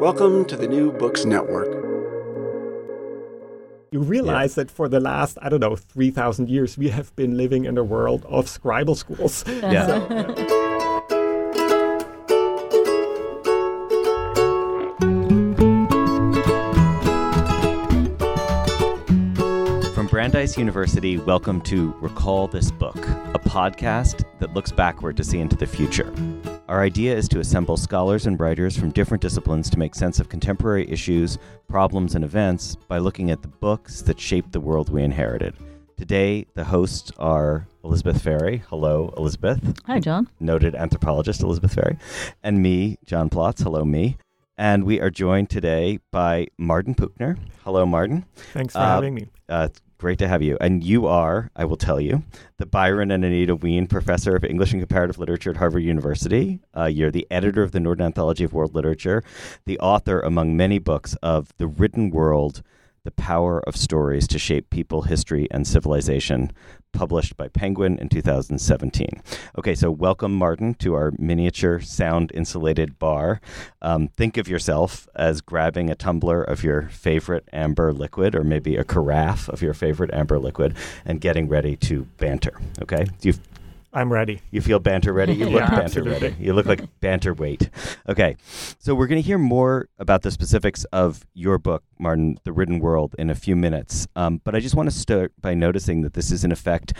Welcome to the New Books Network. You realize that for the last, I don't know, 3,000 years, we have been living in a world of scribal schools. Yeah. From Brandeis University, welcome to Recall This Book, a podcast that looks backward to see into the future. Our idea is to assemble scholars and writers from different disciplines to make sense of contemporary issues, problems, and events by looking at the books that shaped the world we inherited. Today, the hosts are Elizabeth Ferry. Hello, Elizabeth. Hi, John. Noted anthropologist Elizabeth Ferry. And me, John Plotz. Hello, me. And we are joined today by Martin Puchner. Hello, Martin. Thanks for Uh, having me. Uh, it's great to have you. And you are, I will tell you, the Byron and Anita Wien Professor of English and Comparative Literature at Harvard University. Uh, you're the editor of the Norton Anthology of World Literature, the author, among many books, of The Written World The Power of Stories to Shape People, History, and Civilization, published by Penguin in 2017. Okay, so welcome, Martin, to our miniature sound insulated bar. Um, think of yourself as grabbing a tumbler of your favorite amber liquid, or maybe a carafe of your favorite amber liquid, and getting ready to banter. Okay, do you I'm ready. you feel banter ready? You look Yeah, banter absolutely. ready. You look like banter weight. Okay. So we're going to hear more about the specifics of your book, Martin, The Written World, in a few minutes. Um, but I just want to start by noticing that this is, in effect,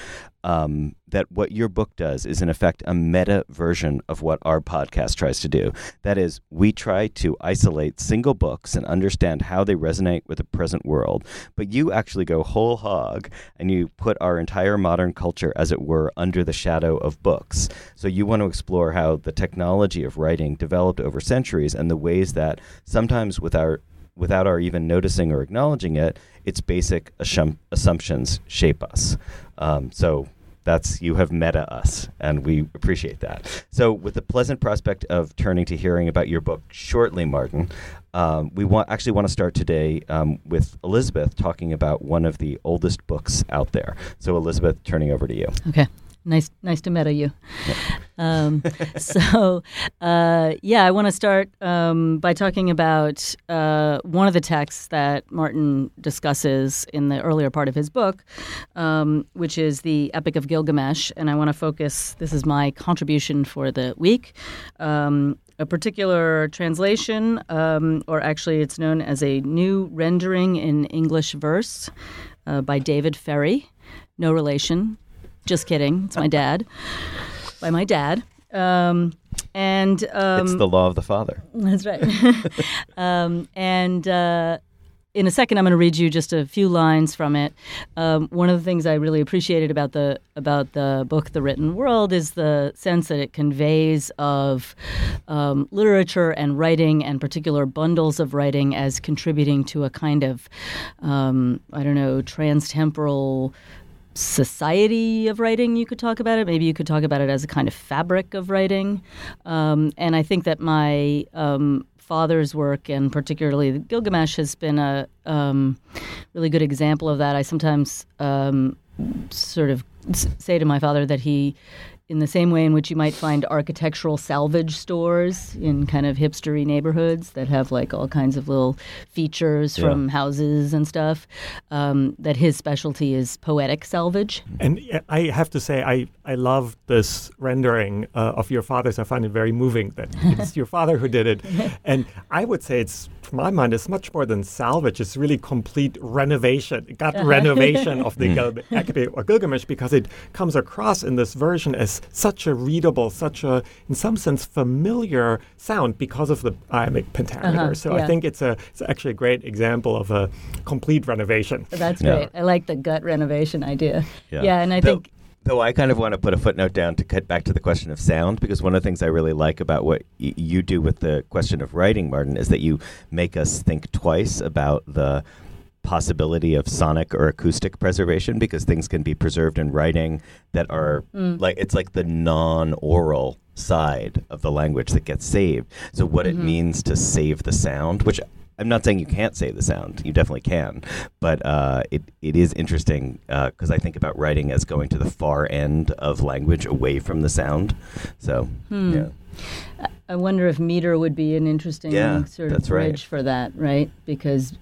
um, that what your book does is, in effect, a meta version of what our podcast tries to do. That is, we try to isolate single books and understand how they resonate with the present world. But you actually go whole hog and you put our entire modern culture, as it were, under the shadow of books. So you want to explore how the technology of writing developed over centuries and the ways that sometimes with our without our even noticing or acknowledging it, its basic assum- assumptions shape us. Um, so that's you have meta us, and we appreciate that. So, with the pleasant prospect of turning to hearing about your book shortly, Martin, um, we want actually want to start today um, with Elizabeth talking about one of the oldest books out there. So, Elizabeth, turning over to you. Okay. Nice, nice to meet you. Um, so, uh, yeah, I want to start um, by talking about uh, one of the texts that Martin discusses in the earlier part of his book, um, which is the Epic of Gilgamesh. And I want to focus, this is my contribution for the week, um, a particular translation, um, or actually it's known as a new rendering in English verse uh, by David Ferry. No relation. Just kidding. It's my dad. By my dad. Um, and um, it's the law of the father. that's right. um, and uh, in a second, I'm going to read you just a few lines from it. Um, one of the things I really appreciated about the about the book, The Written World, is the sense that it conveys of um, literature and writing, and particular bundles of writing, as contributing to a kind of um, I don't know transtemporal society of writing you could talk about it. Maybe you could talk about it as a kind of fabric of writing. Um, and i think that my um, father's work and particularly gilgamesh has been a um, really good example of that. I sometimes um, sort of say to my father that he in the same way in which you might find architectural salvage stores in kind of hipstery neighborhoods that have like all kinds of little features Yeah. from houses and stuff, um, that his specialty is poetic salvage. And uh, I have to say, I, I love this rendering uh, of your father's. I find it very moving that it's your father who did it. And I would say it's to my mind, is much more than salvage. It's really complete renovation, gut renovation of the Gil- Epic of Gilgamesh because it comes across in this version as such a readable, such a, in some sense, familiar sound because of the iambic pentameter. Uh-huh, so I think it's a it's actually a great example of a complete renovation. That's Yeah. great. I like the gut renovation idea. Yeah, and I Though- think Though I kind of want to put a footnote down to cut back to the question of sound, because one of the things I really like about what y- you do with the question of writing, Martin, is that you make us think twice about the possibility of sonic or acoustic preservation because things can be preserved in writing that are mm. like it's like the non-oral side of the language that gets saved. So what it mm-hmm. means to save the sound which i'm not saying you can't say the sound you definitely can but uh, it, it is interesting because i think about writing as going to the far end of language away from the sound so yeah I wonder if meter would be an interesting Yeah, sort of that's right. bridge for that, right? Because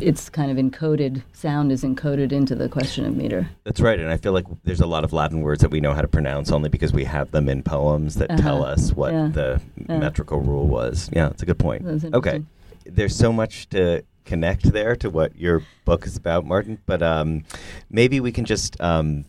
it's kind of encoded, sound is encoded into the question of meter. That's right, and I feel like there's a lot of Latin words that we know how to pronounce only because we have them in poems that tell Uh-huh. us what Yeah. the Yeah. metrical rule was. Yeah, it's a good point. Okay. There's so much to connect there to what your book is about, Martin. But um, maybe we can just, um,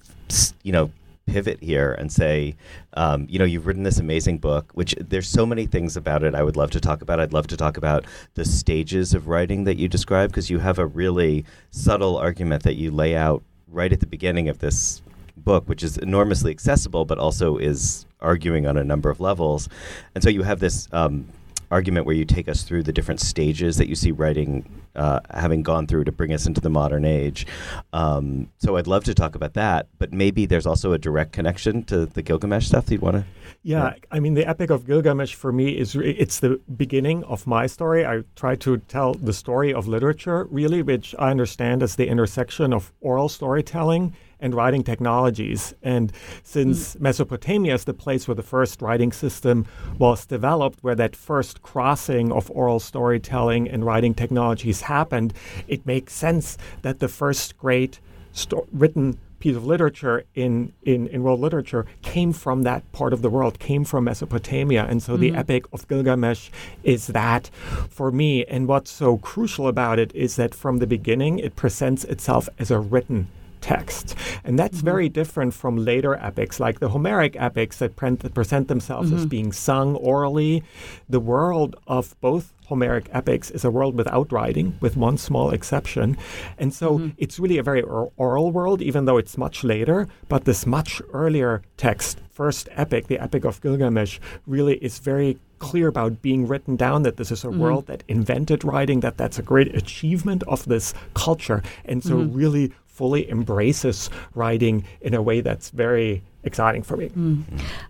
you know, pivot here and say, um, you know, you've written this amazing book, which there's so many things about it I would love to talk about. I'd love to talk about the stages of writing that you describe because you have a really subtle argument that you lay out right at the beginning of this book, which is enormously accessible, but also is arguing on a number of levels. And so you have this um, argument where you take us through the different stages that you see writing uh, having gone through to bring us into the modern age. Um, so I'd love to talk about that, but maybe there's also a direct connection to the Gilgamesh stuff. Do you want to? Yeah, I mean, the Epic of Gilgamesh for me is it's the beginning of my story. I try to tell the story of literature, really, which I understand as the intersection of oral storytelling and writing technologies. And since mm. Mesopotamia is the place where the first writing system was developed, where that first crossing of oral storytelling and writing technologies happened, it makes sense that the first great sto- written piece of literature in, in, in world literature came from that part of the world, came from Mesopotamia. And so the mm. Epic of Gilgamesh is that for me. And what's so crucial about it is that from the beginning, it presents itself as a written text. And that's mm-hmm. very different from later epics, like the Homeric epics that, present themselves as mm-hmm. being sung orally. The world of both Homeric epics is a world without writing, with one small exception. And so mm-hmm. it's really a very oral world, even though it's much later. But this much earlier text, first epic, the Epic of Gilgamesh, really is very clear about being written down that this is a world that invented writing, that that's a great achievement of this culture. And so really fully embraces writing in a way that's very exciting for me.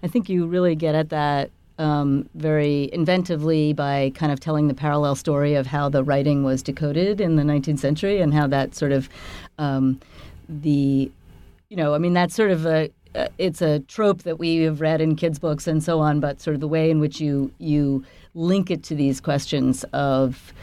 I think you really get at that um, very inventively by kind of telling the parallel story of how the writing was decoded in the 19th century and how that sort of um, the you know I mean that's sort of a uh, it's a trope that we have read in kids books and so on but sort of the way in which you you link it to these questions of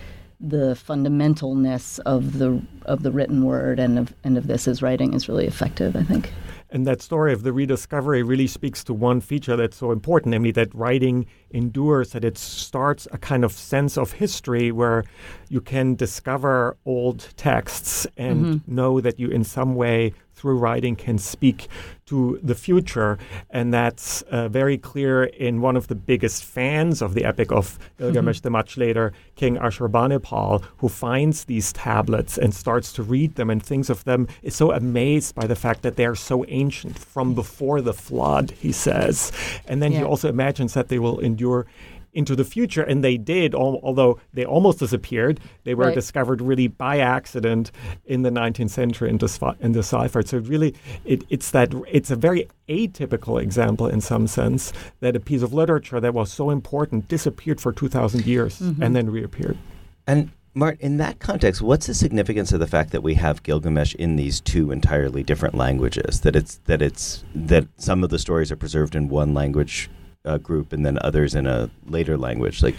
the fundamentalness of the of the written word and of and of this as writing is really effective I think. And that story of the rediscovery really speaks to one feature that's so important, namely that writing endures, that it starts a kind of sense of history where you can discover old texts and mm-hmm. know that you, in some way, through writing, can speak to the future. And that's uh, very clear in one of the biggest fans of the Epic of Gilgamesh, the much later King Ashurbanipal, who finds these tablets and starts to read them and thinks of them, is so amazed by the fact that they are so ancient from before the flood, he says. And then he also imagines that they will endure into the future, and they did, al- although they almost disappeared. They were Right. discovered really by accident in the 19th century and, deciph- and deciphered. So really, it, it's that it's a very atypical example in some sense that a piece of literature that was so important disappeared for 2,000 years mm-hmm. and then reappeared. And Mart, in that context, what's the significance of the fact that we have Gilgamesh in these two entirely different languages? That it's that it's that some of the stories are preserved in one language uh, group and then others in a later language. Like,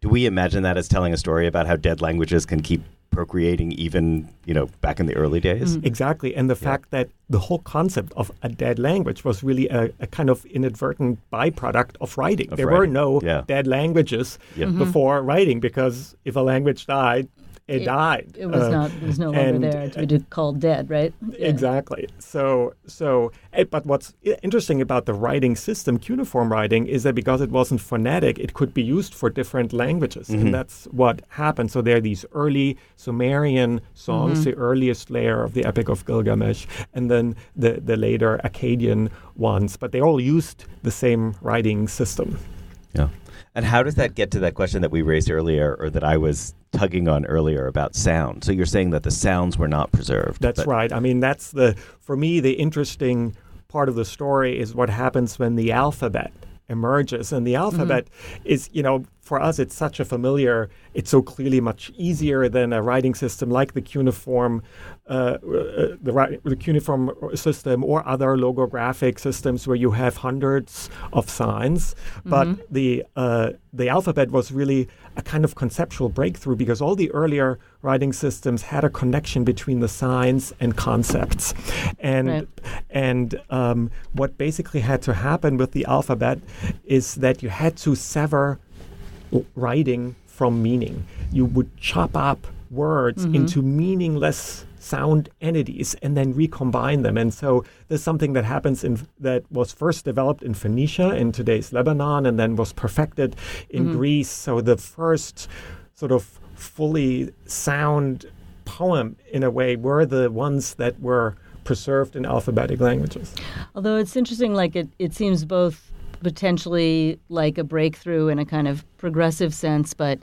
do we imagine that as telling a story about how dead languages can keep procreating even you know back in the early days. Mm. Exactly. And the fact that the whole concept of a dead language was really a, a kind of inadvertent byproduct of writing. Of there were no yeah. dead languages Yep. Mm-hmm. before writing because if a language died, it, It- died. It was Uh, not. It was no longer and- there to be called dead, right? Yeah. Exactly. So, so, eh, but what's interesting about the writing system, cuneiform writing, is that because it wasn't phonetic, it could be used for different languages, Mm-hmm. and that's what happened. So there are these early Sumerian songs, Mm-hmm. the earliest layer of the Epic of Gilgamesh, and then the the later Akkadian ones, but they all used the same writing system. Yeah. And how does that get to that question that we raised earlier, or that I was tugging on earlier about sound? So you're saying that the sounds were not preserved. That's but- right. I mean, that's the for me the interesting part of the story is what happens when the alphabet emerges, and the alphabet is you know for us it's such a familiar. It's so clearly much easier than a writing system like the cuneiform, uh, uh, the, the cuneiform system or other logographic systems where you have hundreds of signs. But the uh, the alphabet was really a kind of conceptual breakthrough because all the earlier writing systems had a connection between the signs and concepts, and Right. and um, what basically had to happen with the alphabet is that you had to sever writing from meaning. You would chop up words into meaningless sound entities and then recombine them. And so there's something that happens in that was first developed in Phoenicia in today's Lebanon and then was perfected in mm-hmm. Greece. So the first sort of fully sound poem in a way were the ones that were preserved in alphabetic languages. Although it's interesting, like it, it seems both potentially like a breakthrough in a kind of progressive sense, but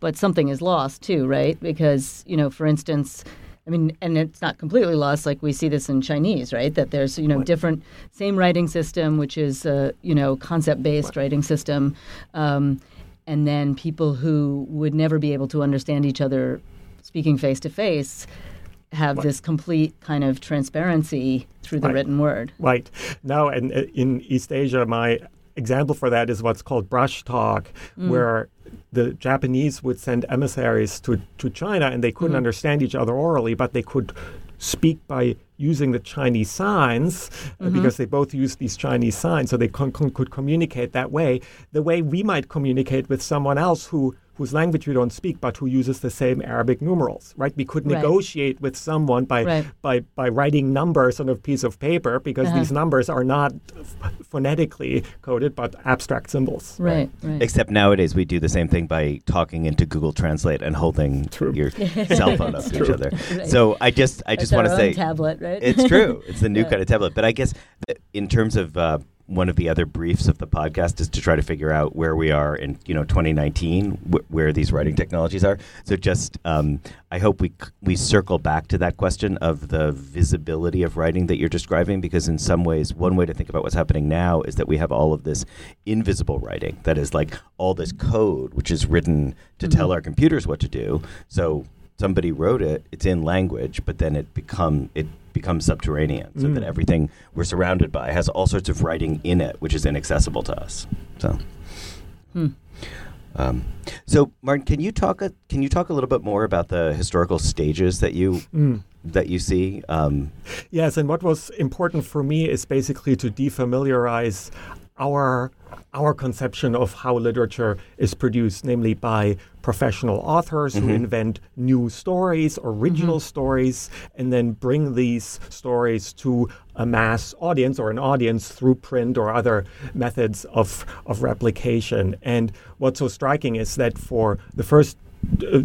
but something is lost too, right? Because you know, for instance. I mean, and it's not completely lost. Like we see this in Chinese, right? That there's you know different same writing system, which is uh, you know concept based writing system, um, and then people who would never be able to understand each other speaking face to face have this complete kind of transparency through the Right. written word. Right. Now, and uh, in East Asia, my example for that is what's called brush talk, mm. where the Japanese would send emissaries to, to China and they couldn't mm. understand each other orally, but they could speak by using the Chinese signs uh, mm-hmm. because they both used these Chinese signs, so they con- con- could communicate that way, the way we might communicate with someone else who whose language we don't speak, but who uses the same Arabic numerals, right? We could Right. negotiate with someone by Right. by by writing numbers on a piece of paper because Uh-huh. these numbers are not ph- phonetically coded but abstract symbols. Right, right. Except nowadays we do the same thing by talking into Google Translate and holding True. your cell phone up to each other. Right. So I just I just want to say tablet, right? it's true. It's the new Yeah. kind of tablet. But I guess in terms of uh, one of the other briefs of the podcast is to try to figure out where we are in you know 2019, wh- where these writing technologies are. So just um, I hope we c- we circle back to that question of the visibility of writing that you're describing, because in some ways, one way to think about what's happening now is that we have all of this invisible writing that is like all this code which is written to tell our computers what to do. So somebody wrote it it's in language but then it become it becomes subterranean so that everything we're surrounded by has all sorts of writing in it which is inaccessible to us so. Um, so martin can you talk a, can you talk a little bit more about the historical stages that you that you see? Um, Yes, and what was important for me is basically to defamiliarize our our conception of how literature is produced, namely by professional authors who mm-hmm. invent new stories, original mm-hmm. stories, and then bring these stories to a mass audience or an audience through print or other methods of, of replication. And what's so striking is that for the first uh,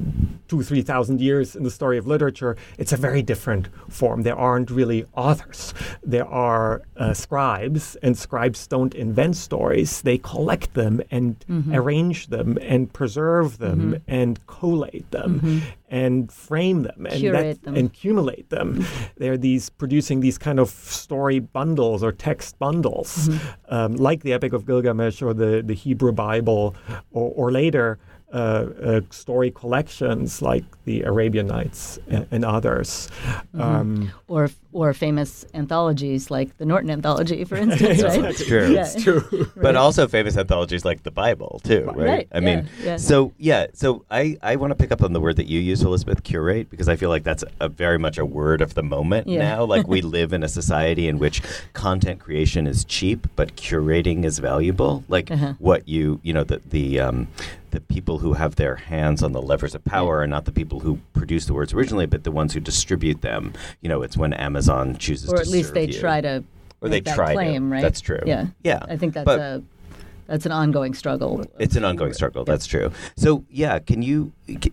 two, three thousand years in the story of literature, it's a very different form. There aren't really authors. There are uh, scribes, and scribes don't invent stories. They collect them and arrange them and preserve them and collate them and frame them and, that- them. and accumulate them. They're these producing these kind of story bundles or text bundles, um, like the Epic of Gilgamesh or the, the Hebrew Bible, or, or later Uh, uh, story collections like the Arabian Nights and, and others. Mm-hmm. Um, or or famous anthologies like the Norton anthology, for instance, right? That's true. Yeah. It's true. But also famous anthologies like the Bible too, right? Right, I mean, yeah, yeah. so yeah, so I I want to pick up on the word that you use, Elizabeth, curate, because I feel like that's a very much a word of the moment Yeah. now. Like we live in a society in which content creation is cheap, but curating is valuable. Like Uh-huh. what you you know the the um, the people who have their hands on the levers of power are not the people who produce the words originally, but the ones who distribute them. You know, it's when Amazon chooses or to at least they you. try to Or they try to. claim, right? That's true. Yeah, Yeah. I think that's But- a that's an ongoing struggle. It's an ongoing struggle. That's true. So yeah, can you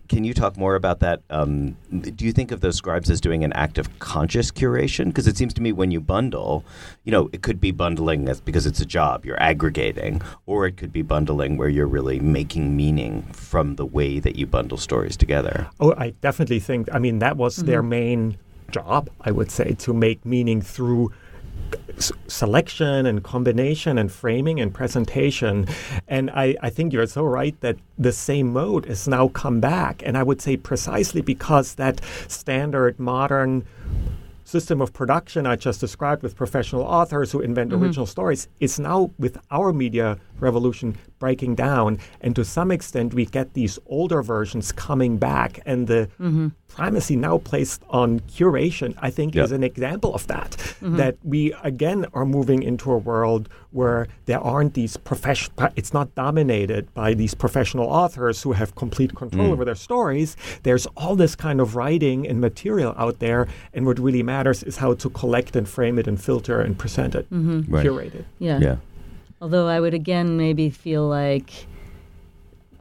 can you talk more about that? Um, do you think of those scribes as doing an act of conscious curation? Because it seems to me when you bundle, you know, it could be bundling as because it's a job you're aggregating, or it could be bundling where you're really making meaning from the way that you bundle stories together. Oh, I definitely think. I mean, that was their Mm-hmm. main job. I would say to make meaning through s- selection and combination and framing and presentation. And I, I think you're so right that the same mode has now come back. And I would say precisely because that standard modern system of production I just described with professional authors who invent mm-hmm. original stories is now with our media revolution breaking down. And to some extent we get these older versions coming back. And the mm-hmm. primacy now placed on curation I think Yep. is an example of that. Mm-hmm. That we again are moving into a world where there aren't these professional it's not dominated by these professional authors who have complete control mm. over their stories. There's all this kind of writing and material out there. And what really matters is how to collect and frame it and filter and present it mm-hmm. Right. curate it Yeah. Yeah. Although I would again maybe feel like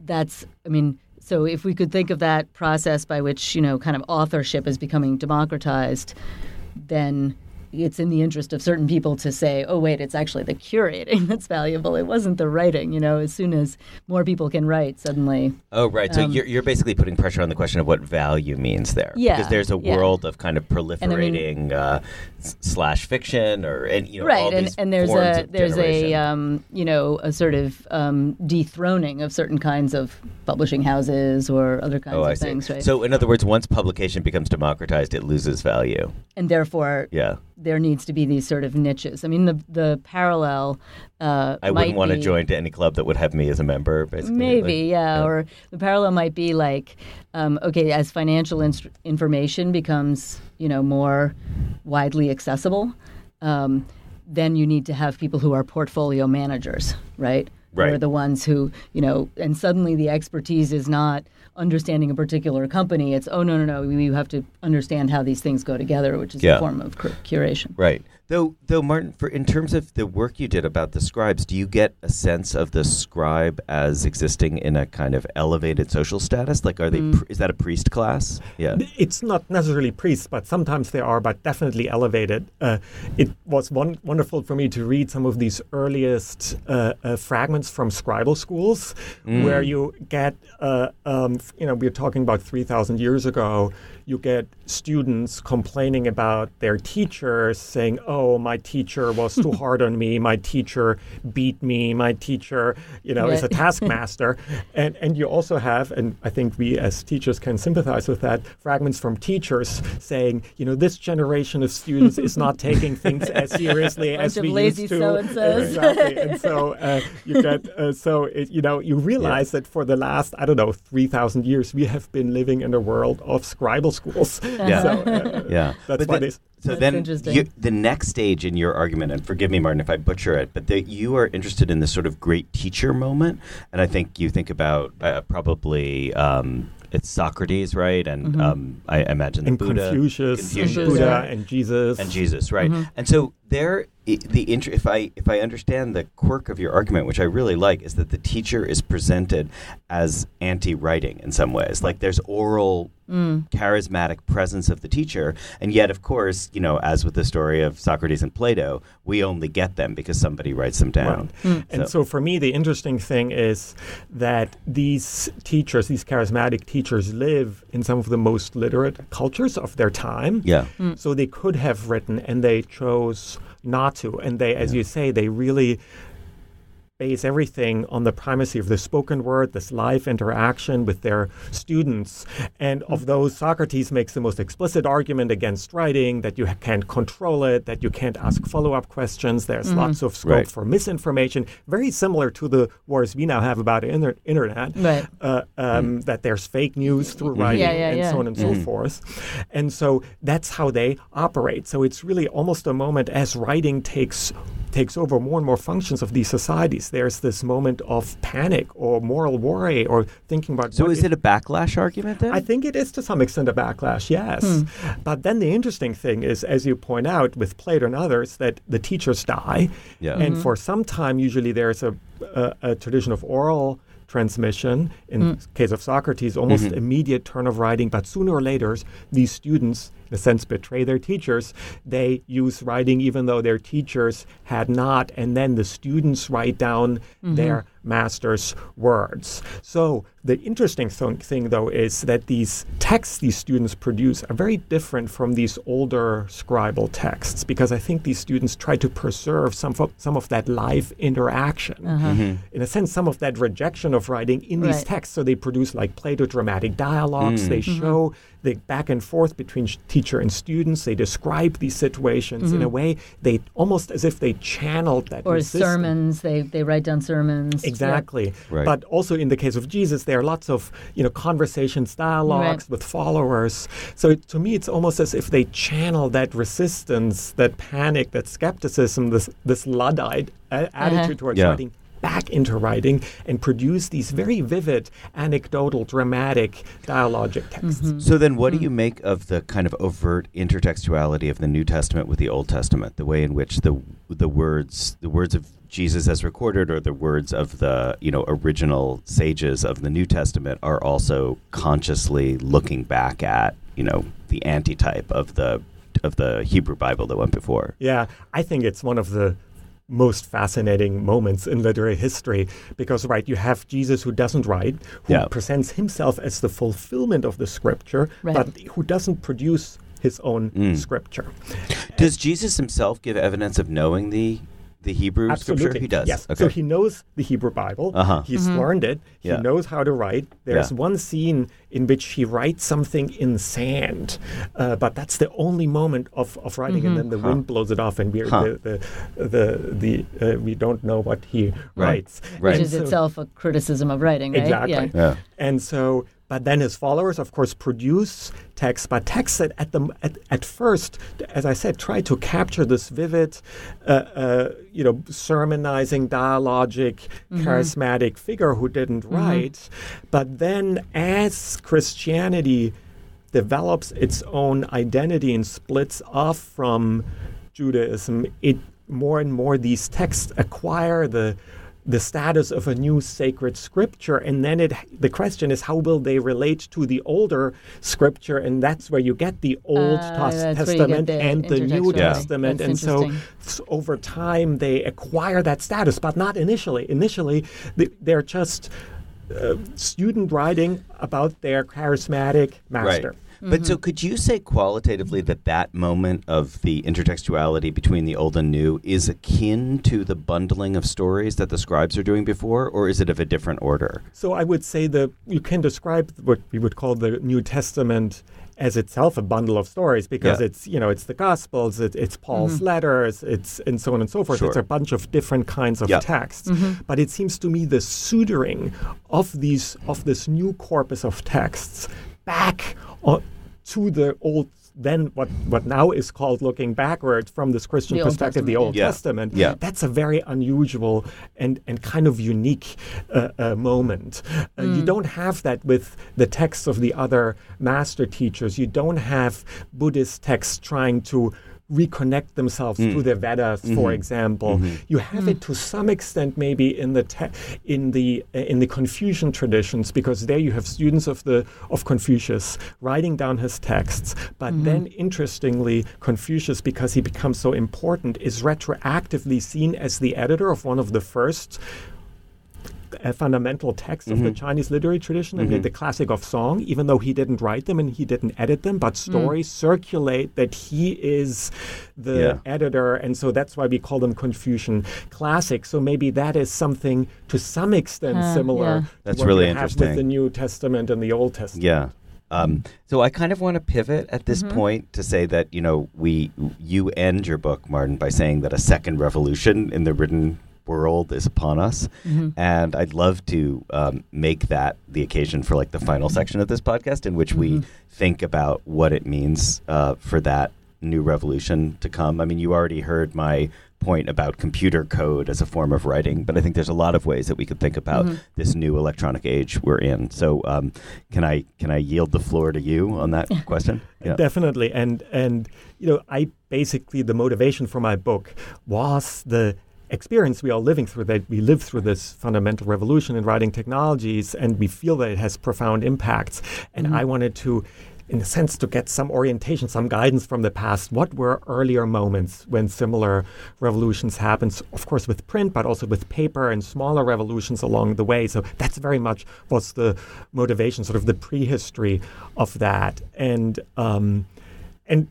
that's, I mean, so if we could think of that process by which, you know, kind of authorship is becoming democratized, then it's in the interest of certain people to say, oh, wait, it's actually the curating that's valuable. It wasn't the writing. You know, as soon as more people can write, suddenly. Oh, right. So you're, you're basically putting pressure on the question of what value means there. Yeah, Because there's a yeah. world of kind of I mean- proliferating uh, slash fiction or and you know all right and, and there's a there's a um, you know a sort of um, dethroning of certain kinds of publishing houses or other kinds Oh, I of see. things right So, in other words, once publication becomes democratized, it loses value. and therefore Yeah, there needs to be these sort of niches. I mean, the the parallel. Uh, I wouldn't want to join to any club that would have me as a member. Basically, Maybe, Like, yeah. Or the parallel might be like, um, okay, as financial inst- information becomes, you know, more widely accessible, um, then you need to have people who are portfolio managers, right? Right. are the ones who, you know, and suddenly the expertise is not understanding a particular company. It's, oh, no, no, no, you have to understand how these things go together, which is Yeah. a form of cur- curation. Right. Though, though, Martin, for in terms of the work you did about the scribes, do you get a sense of the scribe as existing in a kind of elevated social status? Like, are they? Mm. Is that a priest class? Yeah. It's not necessarily priests, but sometimes they are, but definitely elevated. Uh, it was one, wonderful for me to read some of these earliest uh, uh, fragments from scribal schools, where you get, uh, um, you know, we're talking about 3,000 years ago, you get students complaining about their teachers, saying, oh, my teacher was too hard on me, my teacher beat me, my teacher, you know, is a taskmaster. and, and you also have, and I think we as teachers can sympathize with that, fragments from teachers saying, you know, this generation of students is not taking things as seriously as we used to. so-and-sos. Exactly. and so uh, you get, uh, so it, you know, you realize that for the last, I don't know, 3,000 years, we have been living in a world of scribal schools. Yeah. So, uh, Yeah. That's But why the- they. So That's then, interesting. you, the next stage in your argument, and forgive me, Martin, if I butcher it, but that you are interested in this sort of great teacher moment, and I think you think about uh, probably um, it's Socrates, right? And Mm-hmm. um, I imagine the And Buddha, Confucius, Confucius, and Buddha, yeah. and Jesus. and Jesus, right? Mm-hmm. And so there, the int- if I if I understand the quirk of your argument, which I really like, is that the teacher is presented as anti-writing in some ways. Like there's oral, Mm. charismatic presence of the teacher, and yet, of course, you know, as with the story of Socrates and Plato, we only get them because somebody writes them down. Right. And so for me, the interesting thing is that these teachers, these charismatic teachers, live in some of the most literate cultures of their time. Yeah. So they could have written and they chose not to. And they, as you say, they really base everything on the primacy of the spoken word, this live interaction with their students. And of mm-hmm. those, Socrates makes the most explicit argument against writing that you can't control it, that you can't ask follow up questions. There's mm-hmm. lots of scope Right. for misinformation, very similar to the wars we now have about inter- internet. Right. Uh, um, mm-hmm. That there's fake news through writing Yeah, yeah, and yeah. so on and so forth. And so that's how they operate. So it's really almost a moment as writing takes takes over more and more functions of these societies. There's this moment of panic or moral worry or thinking about So is if- it a backlash argument then? I think it is to some extent a backlash, yes. Hmm. But then the interesting thing is, as you point out with Plato and others, that the teachers die. Yeah. And Mm-hmm. for some time, usually there's a, a, a tradition of oral transmission. In Mm. case of Socrates, almost Mm-hmm. immediate turn of writing. But sooner or later, these students, in a sense, betray their teachers. They use writing even though their teachers had not. And then the students write down Mm-hmm. their master's words. So the interesting th- thing, though, is that these texts these students produce are very different from these older scribal texts because I think these students try to preserve some of, some of that live interaction. Uh-huh. Mm-hmm. In a sense, some of that rejection of writing in these texts. So they produce like Plato dramatic dialogues. Mm. They mm-hmm. show the back and forth between sh- teacher and students. They describe these situations in a mm-hmm. way they almost as if they channeled that Or resistance. sermons. They they write down sermons. Yeah. Exactly. Right. But also in the case of Jesus, there are lots of you know conversations, dialogues Right. with followers. So it, to me, it's almost as if they channel that resistance, that panic, that skepticism, this this luddite a- attitude towards Yeah. writing back into writing and produce these very vivid, anecdotal, dramatic dialogic texts. Mm-hmm. So then, what do you make of the kind of overt intertextuality of the New Testament with the Old Testament? The way in which the the words the words of Jesus as recorded, or the words of the you know original sages of the New Testament, are also consciously looking back at you know the antitype of the of the Hebrew Bible that went before. Yeah, I think it's one of the most fascinating moments in literary history because, right, you have Jesus who doesn't write, who Yeah. presents himself as the fulfillment of the scripture, Right. but who doesn't produce his own Mm. scripture. Does Jesus himself give evidence of knowing the the Hebrew Absolutely. scripture? He does. Yes. Okay. So he knows the Hebrew Bible. Uh-huh. He's learned it. He Yeah. knows how to write. There's Yeah. one scene in which he writes something in sand, uh, but that's the only moment of, of writing, and then the wind blows it off, and we're Huh. the the the, the uh, we don't know what he writes. Right. Which And is so- itself a criticism of writing, right? Exactly. Yeah. Yeah. And so, but then his followers, of course, produce texts, but texts that at the at, at first, as I said, try to capture this vivid, uh, uh, you know, sermonizing, dialogic, charismatic figure who didn't write. But then, as Christianity develops its own identity and splits off from Judaism, it more and more these texts acquire the the status of a new sacred scripture and then it the question is how will they relate to the older scripture and that's where you get the old Tes- that's where you get testament the and the new intertextuality. testament That's and so interesting. s- over time they acquire that status but not initially initially th- they're just uh, student writing about their charismatic master Right. But so, mm-hmm. could you say qualitatively that that moment of the intertextuality between the old and new is akin to the bundling of stories that the scribes are doing before, or is it of a different order? So I would say that you can describe what we would call the New Testament as itself a bundle of stories because Yeah. it's you know it's the Gospels, it, it's Paul's mm-hmm. letters, it's and so on and so forth. It's a bunch of different kinds of Yeah. texts. Mm-hmm. But it seems to me the suturing of these of this new corpus of texts back on, to the old. Then what, what now is called looking backwards from this Christian The Old perspective, the Old yeah. Testament. Yeah. That's a very unusual and, and kind of unique uh, uh, moment. Uh, You don't have that with the texts of the other master teachers. You don't have Buddhist texts trying to reconnect themselves to mm. the Vedas, for mm-hmm. example. Mm-hmm. You have it to some extent, maybe in the te- in the uh, in the Confucian traditions, because there you have students of the of Confucius writing down his texts. But mm-hmm. then, interestingly, Confucius, because he becomes so important, is retroactively seen as the editor of one of the first uh, fundamental texts of the Chinese literary tradition. I mean, the classic of song, even though he didn't write them and he didn't edit them, but stories circulate that he is the Yeah. editor, and so that's why we call them Confucian classics. So maybe that is something to some extent Uh, similar. yeah. to That's what really we have interesting. with the New Testament and the Old Testament. Yeah. Um, so I kind of want to pivot at this point to say that you know we you end your book, Martin, by saying that a second revolution in the written world is upon us, and I'd love to um, make that the occasion for like the final section of this podcast, in which we think about what it means uh, for that new revolution to come. I mean, you already heard my point about computer code as a form of writing, but I think there's a lot of ways that we could think about this new electronic age we're in. So, um, can I can I yield the floor to you on that question? Yeah. Definitely, and and you know, I basically the motivation for my book was the experience we are living through that we live through this fundamental revolution in writing technologies and we feel that it has profound impacts. And i wanted to in a sense to get some orientation some guidance from the past. What were earlier moments when similar revolutions happened? Of course with print but also with paper and smaller revolutions along the way. So that's very much was the motivation sort of the prehistory of that. And um, and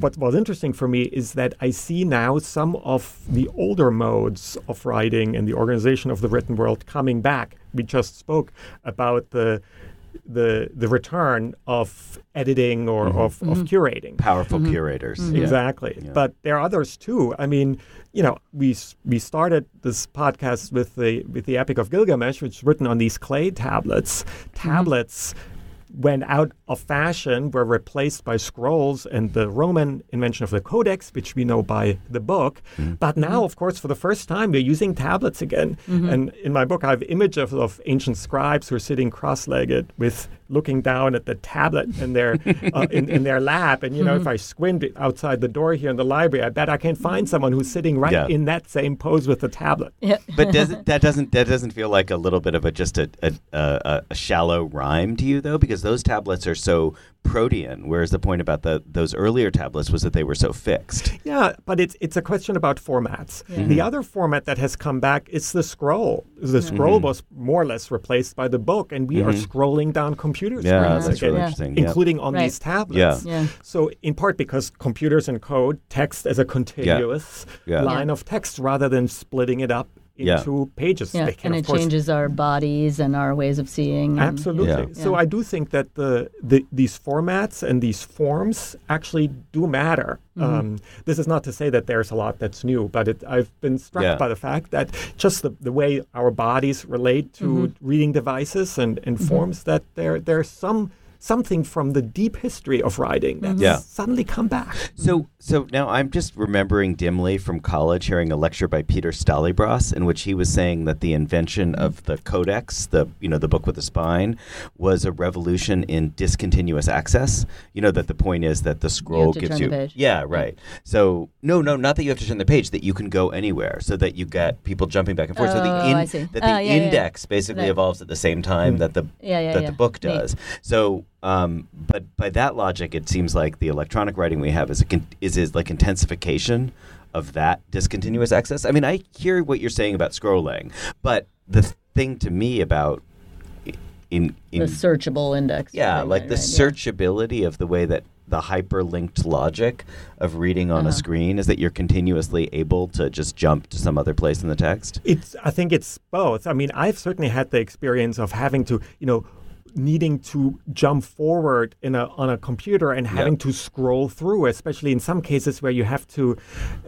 what was interesting for me is that I see now some of the older modes of writing and the organization of the written world coming back. We just spoke about the the the return of editing or mm-hmm. of, of mm-hmm. curating. Powerful mm-hmm. curators. Yeah. Exactly. Yeah. But there are others too. I mean, you know, we we started this podcast with the with the Epic of Gilgamesh, which is written on these clay tablets. Tablets went out of fashion, were replaced by scrolls and the Roman invention of the codex, which we know by the book. Mm-hmm. But now, of course, for the first time, we're using tablets again. Mm-hmm. And in my book, I have images of ancient scribes who are sitting cross-legged with looking down at the tablet in their uh, in, in their lap. And you know, if I squint outside the door here in the library, I bet I can find someone who's sitting right Yeah. in that same pose with the tablet. Yeah. But does it, that doesn't that doesn't feel like a little bit of a just a, a, a, a shallow rhyme to you though because those tablets are so protean whereas the point about the those earlier tablets was that they were so fixed. Yeah, but it's it's a question about formats. The mm-hmm. other format that has come back is the scroll. The scroll mm-hmm. was more or less replaced by the book, and we are mm-hmm. scrolling down computer Yeah, screens that's again, really Yeah. interesting. Yeah. including on Right. these tablets. Yeah. Yeah. So in part because computers encode text as a continuous Yeah. line of text rather than splitting it up Yeah. pages. Yeah, They can, and of it course, changes our bodies and our ways of seeing. and- Absolutely. Yeah. So I do think that the, the these formats and these forms actually do matter. Mm-hmm. Um, this is not to say that there's a lot that's new, but it, I've been struck Yeah. by the fact that just the, the way our bodies relate to Mm-hmm. reading devices and, and forms that there there's some something from the deep history of writing that's mm-hmm. Yeah. suddenly come back. So, so now I'm just remembering dimly from college hearing a lecture by Peter Stallybrass in which he was saying that the invention of the codex, the you know the book with the spine, was a revolution in discontinuous access. You know that the point is that the scroll to gives turn you the page. yeah right. So no no not that you have to turn the page that you can go anywhere so that you get people jumping back and forth. so the Oh, I see. that Oh, the yeah, yeah, yeah. index basically Right. evolves at the same time mm. that the Yeah, yeah, that yeah. the book Neat. does. So, um, but by that logic, it seems like the electronic writing we have is a con- is is like intensification of that discontinuous access. I mean, I hear what you're saying about scrolling, but the thing to me about in in the searchable index. yeah, Right, like right, the right, yeah. searchability of the way that the hyperlinked logic of reading on a Uh-huh. screen is that you're continuously able to just jump to some other place in the text. It's. I think it's both. I mean, I've certainly had the experience of having to, you know, needing to jump forward in a on a computer and having to scroll through, especially in some cases where you have to,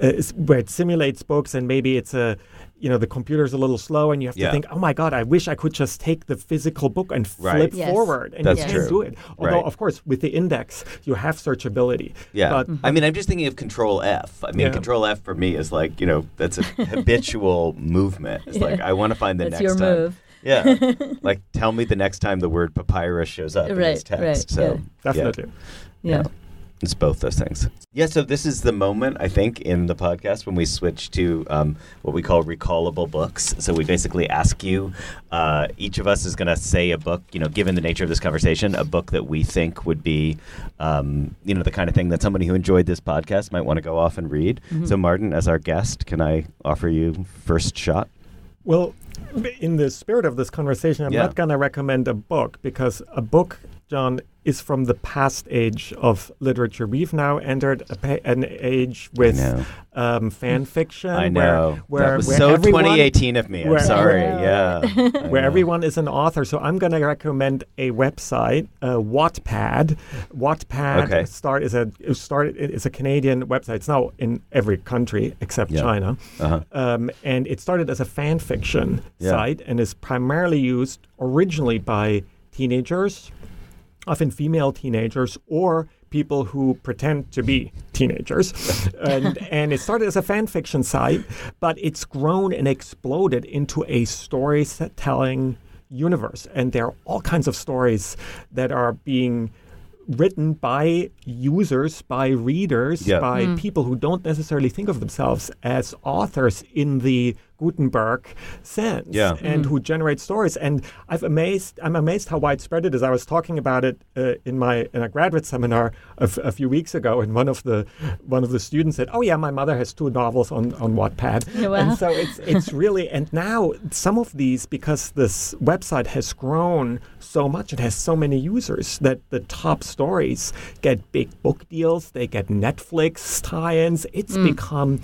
uh, where it simulates books and maybe it's a. You know the computer's a little slow, and you have to think, "Oh my God, I wish I could just take the physical book and Right. flip Yes. forward." And That's you can't do it. Although, Right. of course, with the index, you have searchability. Yeah. But I mean, I'm just thinking of Control F. I mean, Yeah. Control F for me is like, you know, that's a habitual movement. It's like, I want to find the That's next your time. move. Yeah. like, tell me the next time the word papyrus shows up in Right, this text. right, so, yeah. definitely. Yeah. It's both those things. Yeah, so this is the moment, I think, in the podcast when we switch to um, what we call recallable books. So we basically ask you, uh, each of us is going to say a book, you know, given the nature of this conversation, a book that we think would be, um, you know, the kind of thing that somebody who enjoyed this podcast might want to go off and read. So, Martin, as our guest, can I offer you first shot? Well, in the spirit of this conversation, I'm Yeah. not going to recommend a book because a book, John, is from the past age of literature. We've now entered a pa- an age with um, fan fiction. I where- know. Where, that was where so everyone- 2018 of me. I'm where- sorry. Yeah. Where everyone is an author. So I'm going to recommend a website, uh, Wattpad. Wattpad Okay. start is a it started is a Canadian website. It's now in every country except Yeah. China, Uh-huh. um, and it started as a fan fiction Yeah. site and is primarily used originally by teenagers, often female teenagers or people who pretend to be teenagers. and, and it started as a fan fiction site, but it's grown and exploded into a storytelling universe. And there are all kinds of stories that are being written by users, by readers, Yeah. by hmm. people who don't necessarily think of themselves as authors in the Gutenberg sense, Yeah. and who generate stories. And I've amazed, I'm amazed how widespread it is. I was talking about it uh, in my in a graduate seminar a, f- a few weeks ago, and one of the one of the students said, "Oh yeah, my mother has two novels on on Wattpad." Wow. And so it's it's really and now some of these because this website has grown so much, it has so many users that the top stories get big book deals, they get Netflix tie-ins. It's become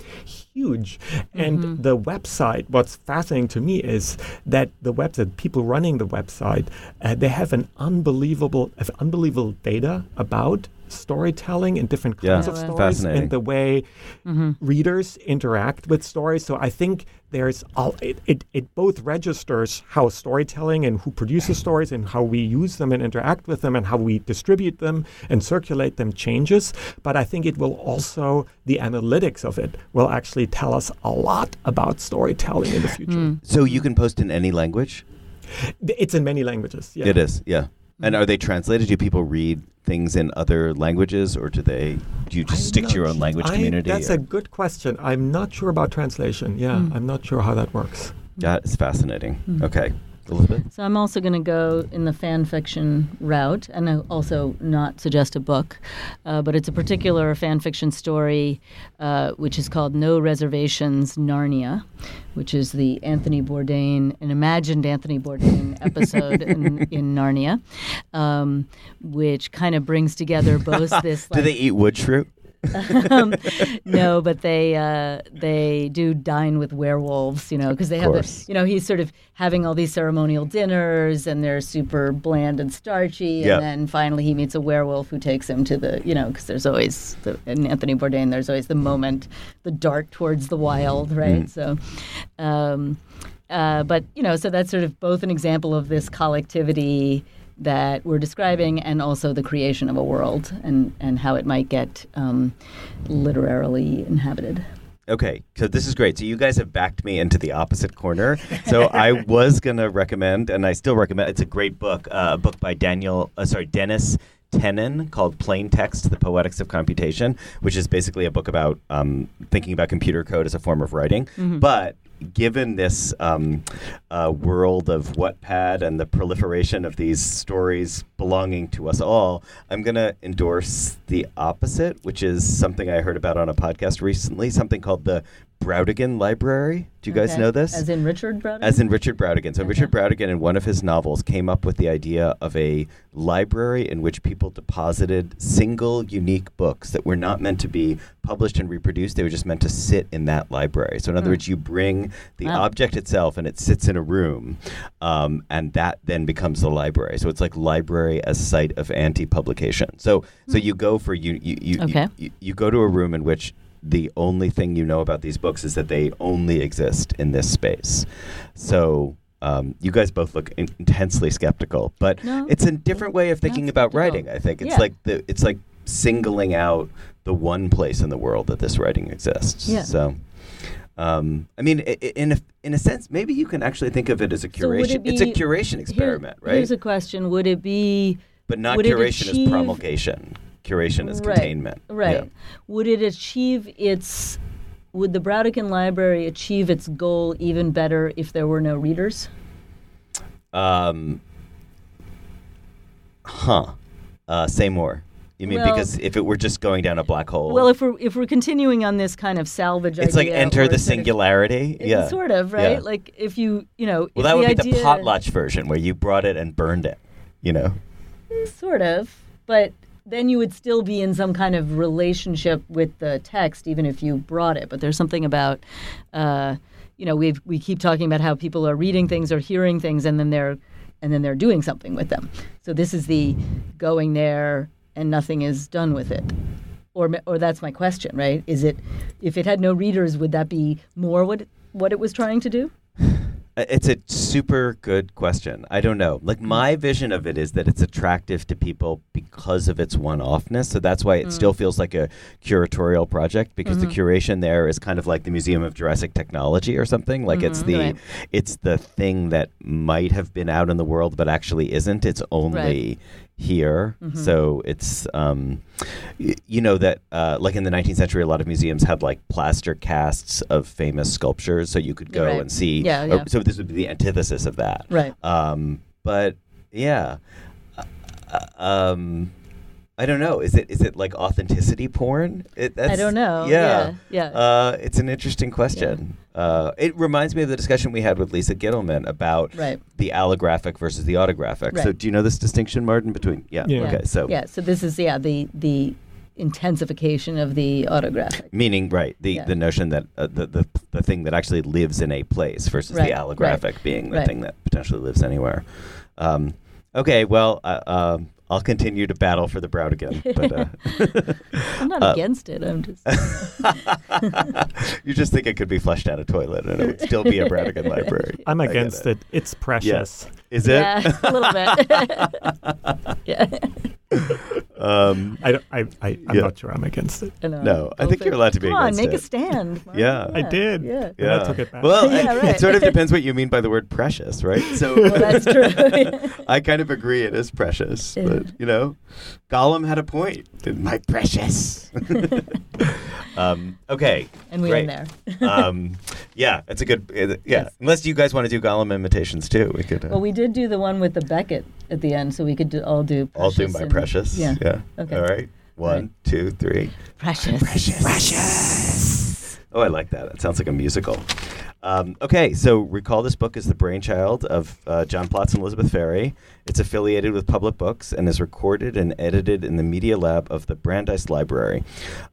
huge. And the website, what's fascinating to me is that the website, people running the website, uh, they have an unbelievable, have unbelievable data about storytelling and different Yeah. kinds of Oh, stories Fascinating. and the way mm-hmm. readers interact with stories. So I think there's all, it, it, it both registers how storytelling and who produces stories and how we use them and interact with them and how we distribute them and circulate them changes. But I think it will also, the analytics of it will actually tell us a lot about storytelling in the future. Hmm. So you can post in any language? It's in many languages. Yeah. It is, yeah. And are they translated? Do people read things in other languages, or do they? Do you just I'm stick to your own language I- community? That's or- a good question. I'm not sure about translation. Yeah, hmm. I'm not sure how that works. That is fascinating. Hmm. Okay, Elizabeth. So I'm also going to go in the fan fiction route, and I'll also not suggest a book, uh, but it's a particular fan fiction story, uh, which is called No Reservations Narnia, which is the Anthony Bourdain, an imagined Anthony Bourdain episode in, in Narnia, um, which kind of brings together both this. Do they eat wood shrew? um, no, but they uh, they do dine with werewolves, you know, because they have, a, you know, he's sort of having all these ceremonial dinners, and they're super bland and starchy, Yeah. and then finally he meets a werewolf who takes him to the, you know, because there's always the, in Anthony Bourdain, there's always the moment, the dart towards the wild, right? So. Um, uh, but you know, so that's sort of both an example of this collectivity that we're describing, and also the creation of a world and and how it might get um, literarily inhabited. Okay, so this is great. So you guys have backed me into the opposite corner. So I was gonna recommend, and I still recommend. It's a great book, uh, a book by Daniel, uh, sorry, Dennis Tenen called Plain Text: The Poetics of Computation, which is basically a book about um, thinking about computer code as a form of writing. But given this um, uh, world of Wattpad and the proliferation of these stories belonging to us all, I'm going to endorse the opposite, which is something I heard about on a podcast recently, something called the Brautigan Library. Do you guys Okay? know this? As in Richard Browder? As in Richard Brautigan. So Richard Brautigan, in one of his novels, came up with the idea of a library in which people deposited single, unique books that were not meant to be published and reproduced. They were just meant to sit in that library. So in other words, you bring the Wow. object itself and it sits in a room, um, and that then becomes the library. So it's like library as site of anti-publication. So so you go for you you you, Okay. you, you go to a room in which the only thing you know about these books is that they only exist in this space. So um, you guys both look in- intensely skeptical, but No, it's a different way of thinking about skeptical. writing. I think it's Yeah. like the it's like singling out the one place in the world that this writing exists. Yeah. So. Um, I mean, in a, in a sense, maybe you can actually think of it as a So would curation. it's a curation experiment, right? Here's a question: Would it be but not curation achieve- as promulgation. Curation as right, containment. Right. Yeah. Would it achieve its? Would the Brautigan Library achieve its goal even better if there were no readers? Um, huh. Uh, say more. You mean Well- because if it were just going down a black hole, Well, if we're if we're continuing on this kind of salvage, it's like enter the sort of- singularity. Yeah, sort of right. Yeah. Like if you you know, Well, that would be the potlatch version where you brought it and burned it. You know. sort of, but then you would still be in some kind of relationship with the text, even if you brought it. But there's something about, uh, you know, we we keep talking about how people are reading things or hearing things, and then they're and then they're doing something with them. So this is the going there and nothing is done with it. Or, or that's my question, right? Is it, if it had no readers, would that be more what what it was trying to do? Uh, It's a super good question. I don't know. Like mm-hmm. my vision of it is that it's attractive to people because of its one-offness. So that's why it still mm. feels like a curatorial project because the mm-hmm. curation there is kind of like the Museum of Jurassic Technology or something. Like it's mm-hmm. the Right. it's the thing that might have been out in the world but actually isn't. It's only here. So it's um, y- you know that uh, like in the 19th century, a lot of museums had like plaster casts of famous sculptures, so you could go Right. and see. Yeah, or- yeah. so this would be the antithesis of that. Right. Um, but yeah, Uh, uh, um, I don't know. Is it is it like authenticity porn? It, that's, I don't know. Yeah, Yeah, yeah. Uh, it's an interesting question. Uh, it reminds me of the discussion we had with Lisa Gitelman about Right. the allographic versus the autographic. So, do you know this distinction, Martin? Between yeah, Yeah. okay. So, yeah, so this is yeah the the intensification of the autographic. meaning right the Yeah. the notion that uh, the, the the thing that actually lives in a place versus Right, the right, allographic being the right. thing that potentially lives anywhere. Um, okay, well, uh, um, I'll continue to battle for the Brautigan, but uh, I'm not against it. I'm just you just think it could be flushed down a toilet and it would still be a Brautigan library. I'm against it. It's precious. Is it? yeah, a little bit. yeah, Um, I, don't- I, I, I'm Yeah. not sure I'm against it. I know. No, I think for you're allowed to be Come on, against make a stand. Mark. Yeah. I did. Yeah. And I took it back. Well, Yeah, it- right. it sort of depends what you mean by the word precious, right? So Well, that's true. I kind of agree it is precious, but you know, Gollum had a point. My precious. um, okay. and we're in there. um, yeah, it's a good. Uh, yeah, Yes. unless you guys want to do Gollum imitations too, we could. Uh, Well, we did do the one with the Beckett at the end, so we could do, all do. all do Precious my and- precious. Yeah. Yeah. Okay. All right. One, two, three. Precious. Precious. Oh, I like that. It sounds like a musical. Um, okay, so recall this book is the brainchild of uh, John Plotz and Elizabeth Ferry. It's affiliated with Public Books and is recorded and edited in the Media Lab of the Brandeis Library.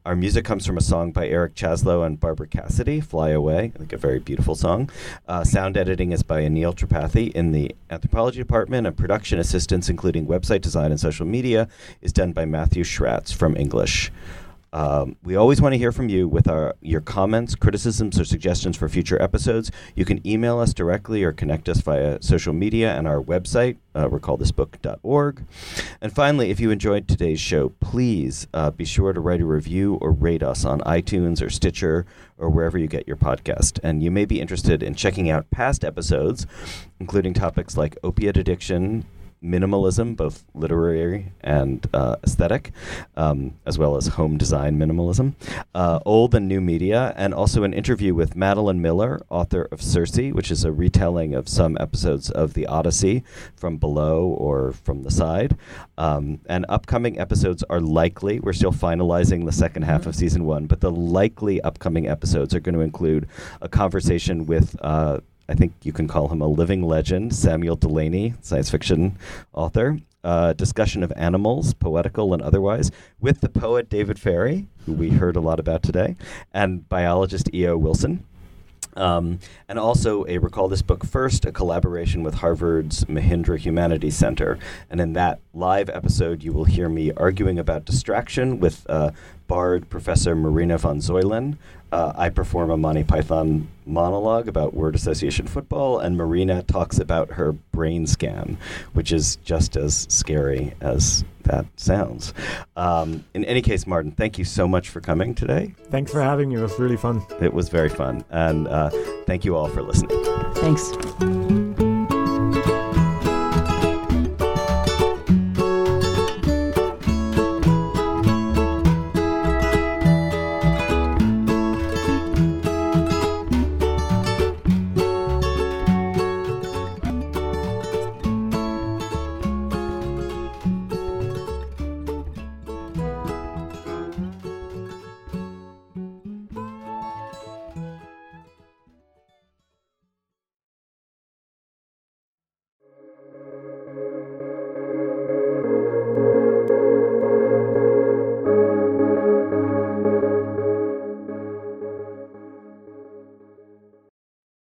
Our music comes from a song by Eric Chasalow and Barbara Cassidy, Fly Away, think a very beautiful song. Uh, sound editing is by Anil Tripathi in the Anthropology Department, and production assistance, including website design and social media, is done by Matthew Schratz from English. Um, we always want to hear from you with our your comments, criticisms, or suggestions for future episodes. You can email us directly or connect us via social media and our website, uh, recallthisbook.org. And finally, if you enjoyed today's show, please uh, be sure to write a review or rate us on iTunes or Stitcher or wherever you get your podcast. And you may be interested in checking out past episodes, including topics like opiate addiction, minimalism, both literary and uh, aesthetic, um, as well as home design minimalism, uh, old and new media, and also an interview with Madeline Miller, author of Circe, which is a retelling of some episodes of the Odyssey from below or from the side. Um, and upcoming episodes are likely, we're still finalizing the second half of season one, but the likely upcoming episodes are going to include a conversation with. Uh, I think you can call him a living legend, Samuel Delany, science fiction author. Uh, discussion of animals, poetical and otherwise, with the poet David Ferry, who we heard a lot about today, and biologist E.O. Wilson. Um, and also a Recall This Book First, a collaboration with Harvard's Mahindra Humanities Center. And in that live episode, you will hear me arguing about distraction with uh, Bard Professor Marina van Zuylen. Uh, I perform a Monty Python monologue about word association football, and Marina talks about her brain scan, which is just as scary as that sounds. Um, in any case, Martin, thank you so much for coming today. Thanks for having me. It was really fun. It was very fun. And uh, thank you all for listening. Thanks.